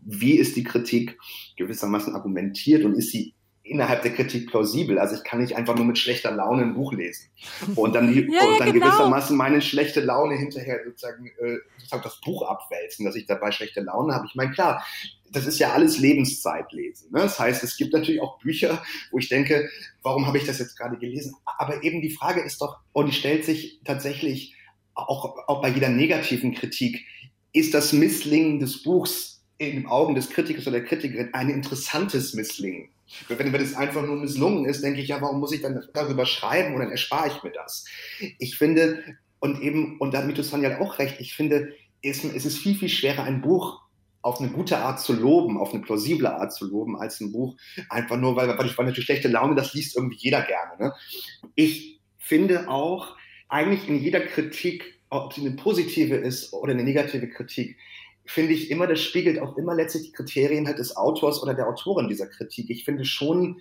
wie ist die Kritik gewissermaßen argumentiert und ist sie innerhalb der Kritik plausibel. Also ich kann nicht einfach nur mit schlechter Laune ein Buch lesen und dann, die, ja, und dann genau. gewissermaßen meine schlechte Laune hinterher sozusagen, äh, sozusagen das Buch abwälzen, dass ich dabei schlechte Laune habe. Ich meine, klar, das ist ja alles Lebenszeitlesen. Ne? Das heißt, es gibt natürlich auch Bücher, wo ich denke, warum habe ich das jetzt gerade gelesen? Aber eben die Frage ist doch, und die stellt sich tatsächlich auch, auch bei jeder negativen Kritik, ist das Misslingen des Buchs in den Augen des Kritikers oder der Kritikerin ein interessantes Misslingen? Wenn, wenn es einfach nur misslungen ist, denke ich, ja, warum muss ich dann darüber schreiben und dann erspare ich mir das? Ich finde, und eben, und da hat Mito ja auch recht, ich finde, es, es ist viel, viel schwerer, ein Buch auf eine gute Art zu loben, auf eine plausible Art zu loben, als ein Buch einfach nur, weil, weil ich weil natürlich schlechte Laune, das liest irgendwie jeder gerne. Ne? Ich finde auch, eigentlich in jeder Kritik, ob sie eine positive ist oder eine negative Kritik, finde ich immer, das spiegelt auch immer letztlich die Kriterien halt des Autors oder der Autorin dieser Kritik. Ich finde schon,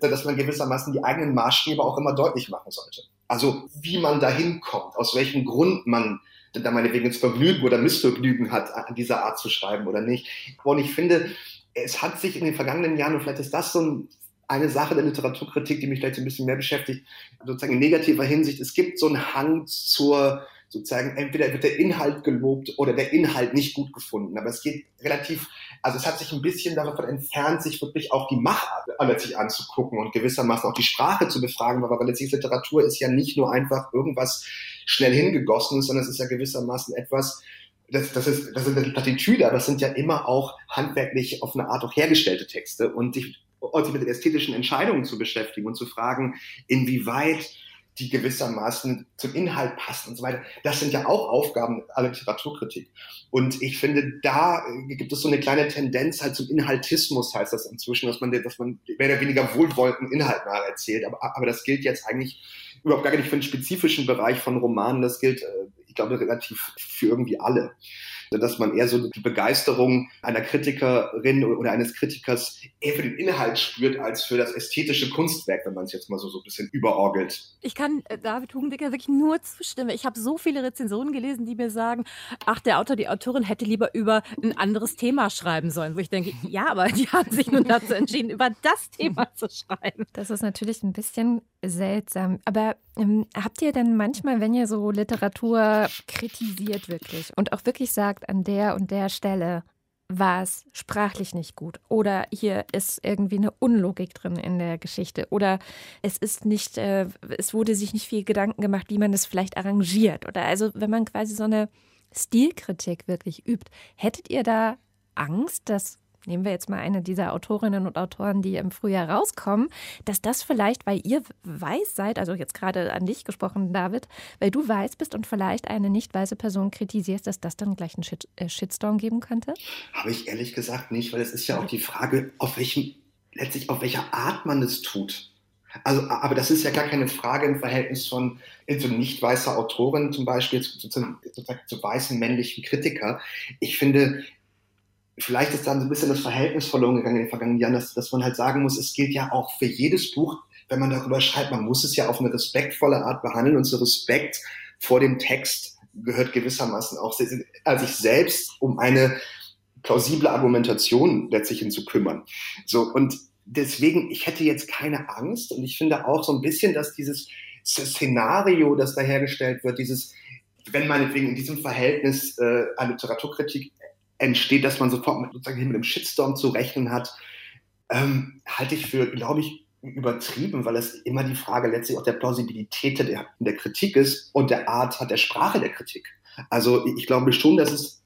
dass man gewissermaßen die eigenen Maßstäbe auch immer deutlich machen sollte. Also wie man dahin kommt, aus welchem Grund man da meinetwegen ins Vergnügen oder Missvergnügen hat, an dieser Art zu schreiben oder nicht. Und ich finde, es hat sich in den vergangenen Jahren, und vielleicht ist das so ein, eine Sache der Literaturkritik, die mich vielleicht ein bisschen mehr beschäftigt, sozusagen in negativer Hinsicht, es gibt so einen Hang zur, sozusagen, entweder wird der Inhalt gelobt oder der Inhalt nicht gut gefunden. Aber es geht relativ, also es hat sich ein bisschen davon entfernt, sich wirklich auch die Machart letztlich anzugucken und gewissermaßen auch die Sprache zu befragen, weil letztlich Literatur ist ja nicht nur einfach irgendwas schnell hingegossen, sondern es ist ja gewissermaßen etwas, das, das, ist, das sind Plattitüde, aber es sind ja immer auch handwerklich auf eine Art auch hergestellte Texte und sich, und sich mit ästhetischen Entscheidungen zu beschäftigen und zu fragen, inwieweit die gewissermaßen zum Inhalt passen und so weiter. Das sind ja auch Aufgaben aller Literaturkritik. Und ich finde, da gibt es so eine kleine Tendenz halt zum Inhaltismus, heißt das inzwischen, dass man, dass man mehr oder weniger wohlwollenden Inhalt erzählt. Aber, aber das gilt jetzt eigentlich überhaupt gar nicht für einen spezifischen Bereich von Romanen. Das gilt, äh, ich glaube, relativ für irgendwie alle. Dass man eher so die Begeisterung einer Kritikerin oder eines Kritikers eher für den Inhalt spürt, als für das ästhetische Kunstwerk, wenn man es jetzt mal so, so ein bisschen überorgelt. Ich kann äh, David Hugendicker wirklich nur zustimmen. Ich habe so viele Rezensionen gelesen, die mir sagen, ach, der Autor, die Autorin hätte lieber über ein anderes Thema schreiben sollen, wo ich denke, ja, aber die haben sich nun dazu entschieden, über das Thema zu schreiben. Das ist natürlich ein bisschen seltsam. Aber ähm, habt ihr denn manchmal, wenn ihr so Literatur kritisiert wirklich und auch wirklich sagt, an der und der Stelle war es sprachlich nicht gut oder hier ist irgendwie eine Unlogik drin in der Geschichte oder es ist nicht, äh, es wurde sich nicht viel Gedanken gemacht, wie man es vielleicht arrangiert oder also wenn man quasi so eine Stilkritik wirklich übt, hättet ihr da Angst, dass nehmen wir jetzt mal eine dieser Autorinnen und Autoren, die im Frühjahr rauskommen, dass das vielleicht, weil ihr weiß seid, also jetzt gerade an dich gesprochen, David, weil du weiß bist und vielleicht eine nicht weiße Person kritisierst, dass das dann gleich einen Shit, äh, Shitstorm geben könnte? Habe ich ehrlich gesagt nicht, weil es ist ja auch die Frage, auf welchem, letztlich auf welcher Art man es tut. Also, aber das ist ja gar keine Frage im Verhältnis von so nicht weißer Autorin zum Beispiel zu, zu, zu, zu weißen männlichen Kritiker. Ich finde, vielleicht ist dann so ein bisschen das Verhältnis verloren gegangen in den vergangenen Jahren, dass, dass man halt sagen muss, es gilt ja auch für jedes Buch, wenn man darüber schreibt, man muss es ja auf eine respektvolle Art behandeln und so Respekt vor dem Text gehört gewissermaßen auch sich selbst um eine plausible Argumentation letztlich hinzukümmern. So, und deswegen, ich hätte jetzt keine Angst und ich finde auch so ein bisschen, dass dieses Szenario, das da hergestellt wird, dieses, wenn meinetwegen in diesem Verhältnis äh, eine Literaturkritik entsteht, dass man sofort mit, sozusagen mit einem Shitstorm zu rechnen hat, ähm, halte ich für, glaube ich, übertrieben, weil es immer die Frage letztlich auch der Plausibilität der, der Kritik ist und der Art der Sprache der Kritik. Also ich glaube schon, dass es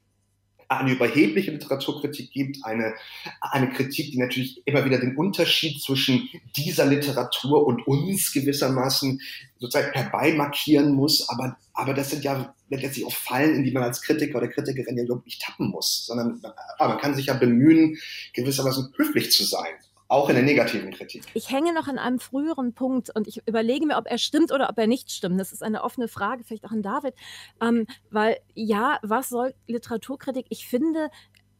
eine überhebliche Literaturkritik gibt, eine, eine Kritik, die natürlich immer wieder den Unterschied zwischen dieser Literatur und uns gewissermaßen sozusagen herbeimarkieren muss. Aber, aber das sind ja letztlich auch Fallen, in die man als Kritiker oder Kritikerin ja überhaupt nicht tappen muss, sondern aber man kann sich ja bemühen, gewissermaßen höflich zu sein auch in der negativen Kritik. Ich hänge noch an einem früheren Punkt und ich überlege mir, ob er stimmt oder ob er nicht stimmt. Das ist eine offene Frage, vielleicht auch an David. Ähm, weil ja, was soll Literaturkritik? Ich finde,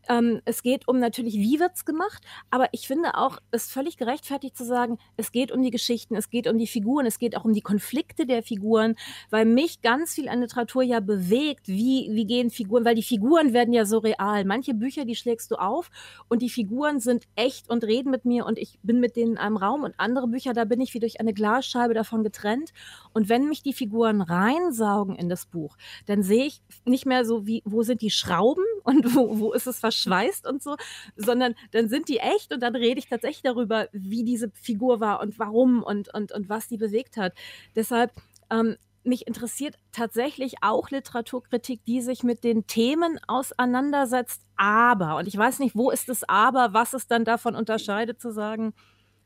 ähm, es geht um natürlich, wie wird es gemacht, aber ich finde auch, es ist völlig gerechtfertigt zu sagen, es geht um die Geschichten, es geht um die Figuren, es geht auch um die Konflikte der Figuren, weil mich ganz viel an Literatur ja bewegt, wie, wie gehen Figuren, weil die Figuren werden ja so real. Manche Bücher, die schlägst du auf und die Figuren sind echt und reden mit mir und ich bin mit denen in einem Raum und andere Bücher, da bin ich wie durch eine Glasscheibe davon getrennt. Und wenn mich die Figuren reinsaugen in das Buch, dann sehe ich nicht mehr so, wie, wo sind die Schrauben und wo, wo ist es verschweißt und so, sondern dann sind die echt und dann rede ich tatsächlich darüber, wie diese Figur war und warum und, und, und was die bewegt hat. Deshalb, ähm, mich interessiert tatsächlich auch Literaturkritik, die sich mit den Themen auseinandersetzt, aber, und ich weiß nicht, wo ist das aber, was es dann davon unterscheidet, zu sagen,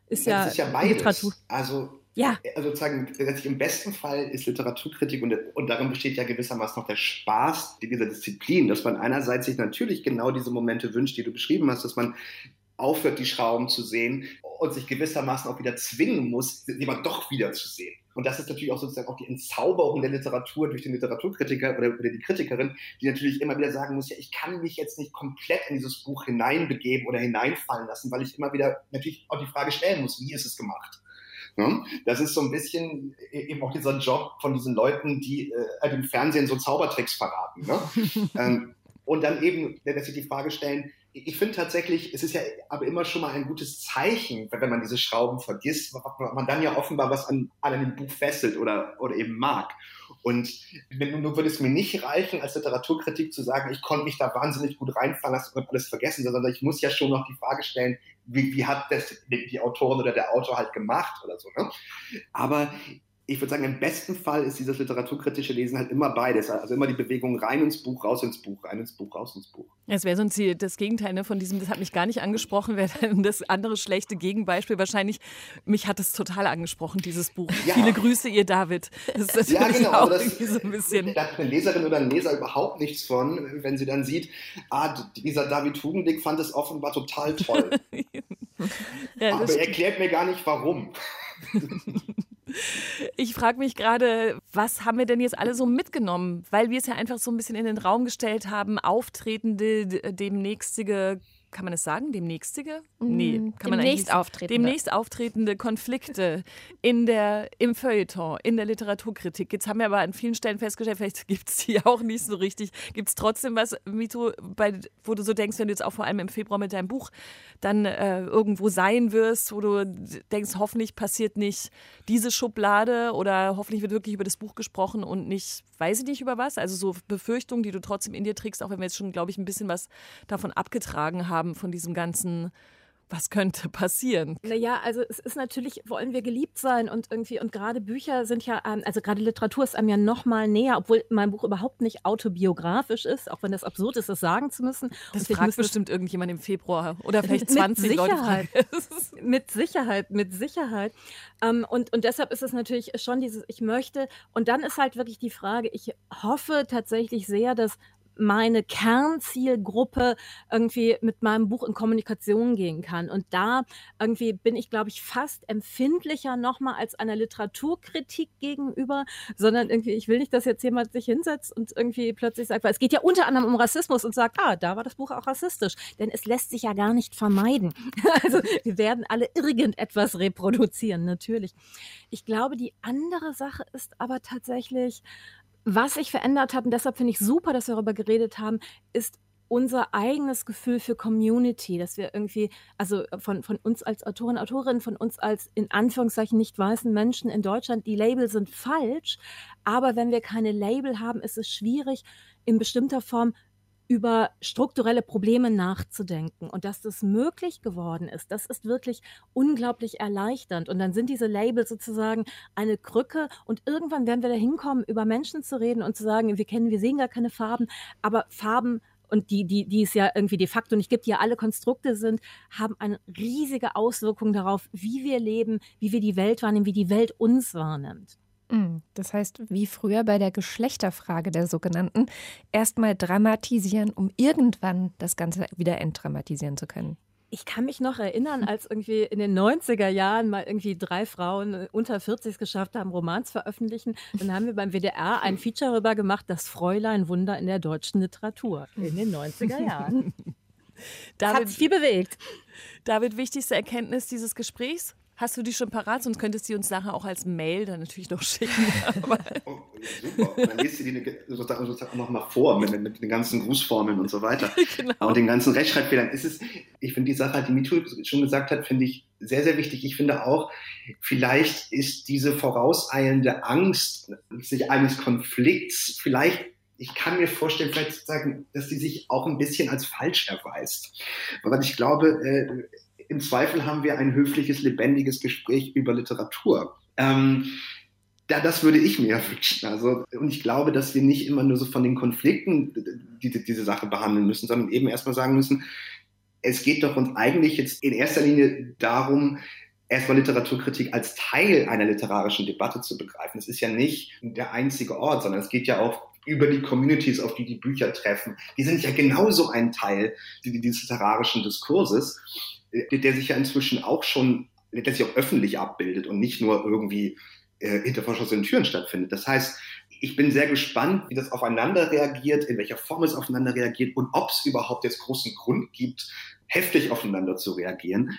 ist ja, ist ja. Literatur. Also ja. Also sozusagen, im besten Fall ist Literaturkritik und, und darin besteht ja gewissermaßen noch der Spaß dieser Disziplin, dass man einerseits sich natürlich genau diese Momente wünscht, die du beschrieben hast, dass man aufhört, die Schrauben zu sehen und sich gewissermaßen auch wieder zwingen muss, aber doch wieder zu sehen. Und das ist natürlich auch sozusagen auch die Entzauberung der Literatur durch den Literaturkritiker oder, oder die Kritikerin, die natürlich immer wieder sagen muss, ja, ich kann mich jetzt nicht komplett in dieses Buch hineinbegeben oder hineinfallen lassen, weil ich immer wieder natürlich auch die Frage stellen muss, wie ist es gemacht? Ne? Das ist so ein bisschen eben auch dieser Job von diesen Leuten, die äh, im Fernsehen so Zaubertricks verraten. Ne? ähm, und dann eben, dass sie die Frage stellen, ich finde tatsächlich, es ist ja aber immer schon mal ein gutes Zeichen, wenn man diese Schrauben vergisst, weil man dann ja offenbar was an, an einem Buch fesselt oder, oder eben mag. Und nur würde es mir nicht reichen, als Literaturkritik zu sagen, ich konnte mich da wahnsinnig gut reinfallen lassen und alles vergessen, sondern ich muss ja schon noch die Frage stellen, wie, wie hat das die Autorin oder der Autor halt gemacht oder so. Ne? Aber ich würde sagen, im besten Fall ist dieses literaturkritische Lesen halt immer beides. Also immer die Bewegung rein ins Buch, raus ins Buch, rein ins Buch, raus ins Buch. Es wäre sonst das Gegenteil ne, von diesem, das hat mich gar nicht angesprochen, wäre das andere schlechte Gegenbeispiel. Wahrscheinlich, mich hat es total angesprochen, dieses Buch. Ja. Viele Grüße, ihr David. Das ist ja, genau. Auch das, so ein bisschen. Da hat eine Leserin oder ein Leser überhaupt nichts von, wenn sie dann sieht, ah, dieser David Hugendick fand es offenbar total toll. ja, Aber er erklärt mir gar nicht, warum. Ich frage mich gerade, was haben wir denn jetzt alle so mitgenommen? Weil wir es ja einfach so ein bisschen in den Raum gestellt haben, auftretende, demnächstige kann man es sagen, demnächstige? Nee, mm, kann man demnächst auftretende. Demnächst auftretende Konflikte in der, im Feuilleton, in der Literaturkritik. Jetzt haben wir aber an vielen Stellen festgestellt, vielleicht gibt es die auch nicht so richtig. Gibt es trotzdem was, Mito, bei, wo du so denkst, wenn du jetzt auch vor allem im Februar mit deinem Buch dann äh, irgendwo sein wirst, wo du denkst, hoffentlich passiert nicht diese Schublade oder hoffentlich wird wirklich über das Buch gesprochen und nicht, weiß ich nicht über was. Also so Befürchtungen, die du trotzdem in dir trägst, auch wenn wir jetzt schon, glaube ich, ein bisschen was davon abgetragen haben haben von diesem ganzen was könnte passieren? Naja, also es ist natürlich, wollen wir geliebt sein und irgendwie, und gerade Bücher sind ja, ähm, also gerade Literatur ist einem ja noch mal näher, obwohl mein Buch überhaupt nicht autobiografisch ist, auch wenn das absurd ist, das sagen zu müssen. Das und fragt bestimmt irgendjemand im Februar oder vielleicht 20 mit Leute. mit Sicherheit, mit Sicherheit. Ähm, und, und deshalb ist es natürlich schon dieses, ich möchte, und dann ist halt wirklich die Frage, ich hoffe tatsächlich sehr, dass meine Kernzielgruppe irgendwie mit meinem Buch in Kommunikation gehen kann. Und da irgendwie bin ich, glaube ich, fast empfindlicher nochmal als einer Literaturkritik gegenüber, sondern irgendwie, ich will nicht, dass jetzt jemand sich hinsetzt und irgendwie plötzlich sagt, weil es geht ja unter anderem um Rassismus und sagt, ah, da war das Buch auch rassistisch. Denn es lässt sich ja gar nicht vermeiden. Also wir werden alle irgendetwas reproduzieren, natürlich. Ich glaube, die andere Sache ist aber tatsächlich, was sich verändert hat, und deshalb finde ich super, dass wir darüber geredet haben, ist unser eigenes Gefühl für Community, dass wir irgendwie, also von, von uns als Autorin, Autorin, von uns als in Anführungszeichen nicht weißen Menschen in Deutschland, die Label sind falsch, aber wenn wir keine Label haben, ist es schwierig, in bestimmter Form über strukturelle Probleme nachzudenken. Und dass das möglich geworden ist, das ist wirklich unglaublich erleichternd. Und dann sind diese Labels sozusagen eine Krücke. Und irgendwann werden wir da hinkommen, über Menschen zu reden und zu sagen, wir kennen, wir sehen gar keine Farben, aber Farben und die, die, die es ja irgendwie de facto nicht gibt, die ja alle Konstrukte sind, haben eine riesige Auswirkung darauf, wie wir leben, wie wir die Welt wahrnehmen, wie die Welt uns wahrnimmt. Mm, das heißt, wie früher bei der Geschlechterfrage der sogenannten, erstmal dramatisieren, um irgendwann das Ganze wieder entdramatisieren zu können. Ich kann mich noch erinnern, als irgendwie in den 90er Jahren mal irgendwie drei Frauen äh, unter 40 es geschafft haben, Romans veröffentlichen. Dann haben wir beim WDR ein Feature darüber gemacht, das Fräulein Wunder in der deutschen Literatur in den 90er Jahren. Das hat sich viel bewegt. David, wichtigste Erkenntnis dieses Gesprächs? Hast du die schon parat? Sonst könntest du uns nachher auch als Mail dann natürlich noch schicken. oh, super. Und dann liest du die sozusagen, sozusagen noch mal vor mit, mit, den ganzen Grußformeln und so weiter. genau. Und den ganzen Rechtschreibfehlern. Ist es, ich finde die Sache, die MeToo schon gesagt hat, finde ich sehr, sehr wichtig. Ich finde auch, vielleicht ist diese vorauseilende Angst sich eines Konflikts vielleicht ich kann mir vorstellen, vielleicht sagen, dass die sich auch ein bisschen als falsch erweist. Weil ich glaube, äh, im Zweifel haben wir ein höfliches, lebendiges Gespräch über Literatur. Ähm, ja, das würde ich mir wünschen. Also, und ich glaube, dass wir nicht immer nur so von den Konflikten die, die, diese Sache behandeln müssen, sondern eben erstmal sagen müssen, es geht doch uns eigentlich jetzt in erster Linie darum, erstmal Literaturkritik als Teil einer literarischen Debatte zu begreifen. Es ist ja nicht der einzige Ort, sondern es geht ja auch über die Communities, auf die die Bücher treffen. Die sind ja genauso ein Teil dieses literarischen Diskurses der sich ja inzwischen auch schon, der sich auch öffentlich abbildet und nicht nur irgendwie äh, hinter verschlossenen Türen stattfindet. Das heißt, ich bin sehr gespannt, wie das aufeinander reagiert, in welcher Form es aufeinander reagiert und ob es überhaupt jetzt großen Grund gibt, heftig aufeinander zu reagieren.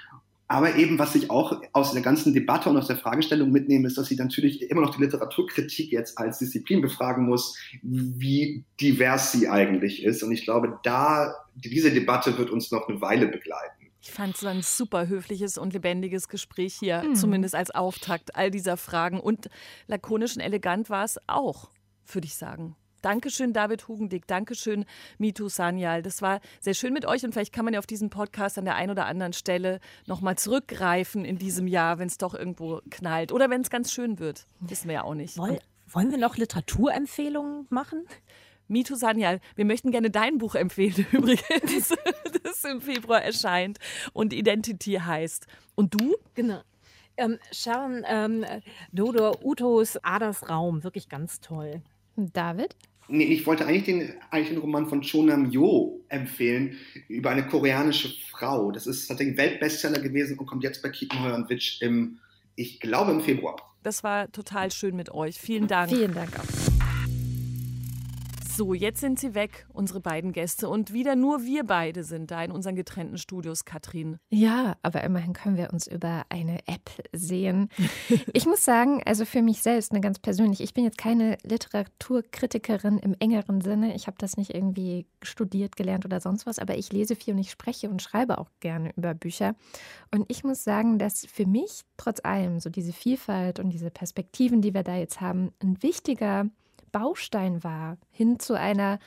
Aber eben, was ich auch aus der ganzen Debatte und aus der Fragestellung mitnehme, ist, dass sie natürlich immer noch die Literaturkritik jetzt als Disziplin befragen muss, wie divers sie eigentlich ist. Und ich glaube, da, diese Debatte wird uns noch eine Weile begleiten. Ich fand es ein super höfliches und lebendiges Gespräch hier, mhm. zumindest als Auftakt all dieser Fragen. Und lakonisch und elegant war es auch, würde ich sagen. Dankeschön, David Hugendick. Dankeschön, Mitu Sanyal. Das war sehr schön mit euch und vielleicht kann man ja auf diesen Podcast an der einen oder anderen Stelle nochmal zurückgreifen in diesem Jahr, wenn es doch irgendwo knallt oder wenn es ganz schön wird. Wissen wir ja auch nicht. Woll, wollen wir noch Literaturempfehlungen machen? Mitu Sanyal, wir möchten gerne dein Buch empfehlen, übrigens, das im Februar erscheint und Identity heißt. Und du? Genau. Ähm, Sharon ähm, Dodor Utos Aders Raum, wirklich ganz toll. David? Nee, ich wollte eigentlich den, eigentlich den Roman von Chonam Yo empfehlen, über eine koreanische Frau. Das ist tatsächlich ein Weltbestseller gewesen und kommt jetzt bei Kiepenheuer und Witsch im, ich glaube, im Februar. Das war total schön mit euch. Vielen Dank. Vielen Dank auch. So, jetzt sind sie weg, unsere beiden Gäste. Und wieder nur wir beide sind da in unseren getrennten Studios, Katrin. Ja, aber immerhin können wir uns über eine App sehen. ich muss sagen, also für mich selbst, ne, ganz persönlich, ich bin jetzt keine Literaturkritikerin im engeren Sinne. Ich habe das nicht irgendwie studiert, gelernt oder sonst was, aber ich lese viel und ich spreche und schreibe auch gerne über Bücher. Und ich muss sagen, dass für mich trotz allem so diese Vielfalt und diese Perspektiven, die wir da jetzt haben, ein wichtiger Baustein war, hin zu einer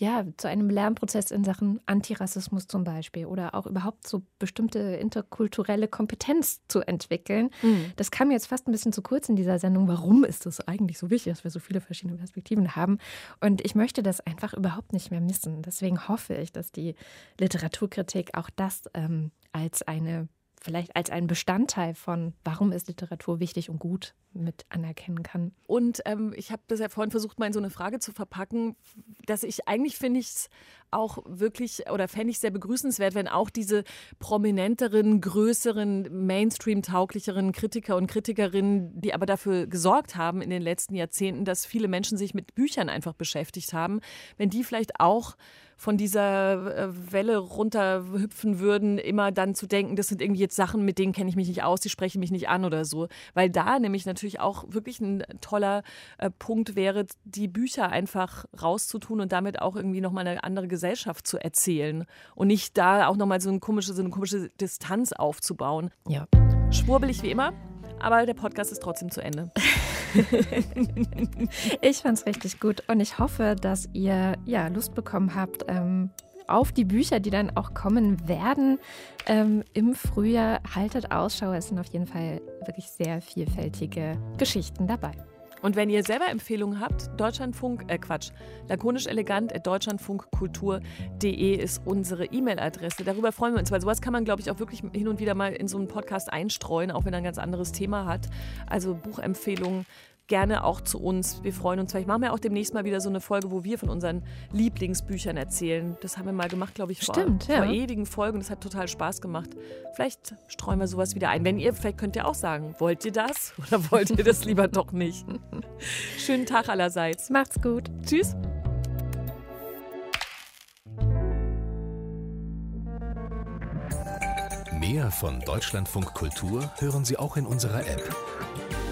ja, zu einem Lernprozess in Sachen Antirassismus zum Beispiel oder auch überhaupt so bestimmte interkulturelle Kompetenz zu entwickeln. Mhm. Das kam jetzt fast ein bisschen zu kurz in dieser Sendung. Warum ist es eigentlich so wichtig, dass wir so viele verschiedene Perspektiven haben? Und ich möchte das einfach überhaupt nicht mehr missen. Deswegen hoffe ich, dass die Literaturkritik auch das ähm, als eine vielleicht als ein Bestandteil von, warum ist Literatur wichtig und gut, mit anerkennen kann. Und ähm, ich habe das ja vorhin versucht, mal in so eine Frage zu verpacken, dass ich eigentlich finde ich es auch wirklich oder fände ich sehr begrüßenswert, wenn auch diese prominenteren, größeren, Mainstream-tauglicheren Kritiker und Kritikerinnen, die aber dafür gesorgt haben in den letzten Jahrzehnten, dass viele Menschen sich mit Büchern einfach beschäftigt haben, wenn die vielleicht auch von dieser äh, Welle runterhüpfen würden, immer dann zu denken, das sind irgendwie jetzt Sachen, mit denen kenne ich mich nicht aus, die sprechen mich nicht an oder so. Weil da nämlich natürlich auch wirklich ein toller äh, Punkt wäre, die Bücher einfach rauszutun und damit auch irgendwie nochmal eine andere Gesellschaft zu erzählen und nicht da auch nochmal so eine komische, so eine komische Distanz aufzubauen. Ja. Schwurbelig wie immer, aber der Podcast ist trotzdem zu Ende. ich fand es richtig gut und ich hoffe, dass ihr ja Lust bekommen habt. Ähm, auf die Bücher, die dann auch kommen werden ähm, im Frühjahr. Haltet Ausschau, es sind auf jeden Fall wirklich sehr vielfältige Geschichten dabei. Und wenn ihr selber Empfehlungen habt, Deutschlandfunk, äh Quatsch, lakonisch elegant at deutschlandfunkkultur.de ist unsere E-Mail-Adresse. Darüber freuen wir uns, weil sowas kann man, glaube ich, auch wirklich hin und wieder mal in so einen Podcast einstreuen, auch wenn er ein ganz anderes Thema hat. Also Buchempfehlungen gerne auch zu uns. Wir freuen uns. Vielleicht machen wir auch demnächst mal wieder so eine Folge, wo wir von unseren Lieblingsbüchern erzählen. Das haben wir mal gemacht, glaube ich, vor, Stimmt, ja. vor ewigen Folgen. Das hat total Spaß gemacht. Vielleicht streuen wir sowas wieder ein. Wenn ihr, vielleicht könnt ihr auch sagen, wollt ihr das oder wollt ihr das lieber doch nicht? Schönen Tag allerseits. Macht's gut. Tschüss. Mehr von Deutschlandfunk Kultur hören Sie auch in unserer App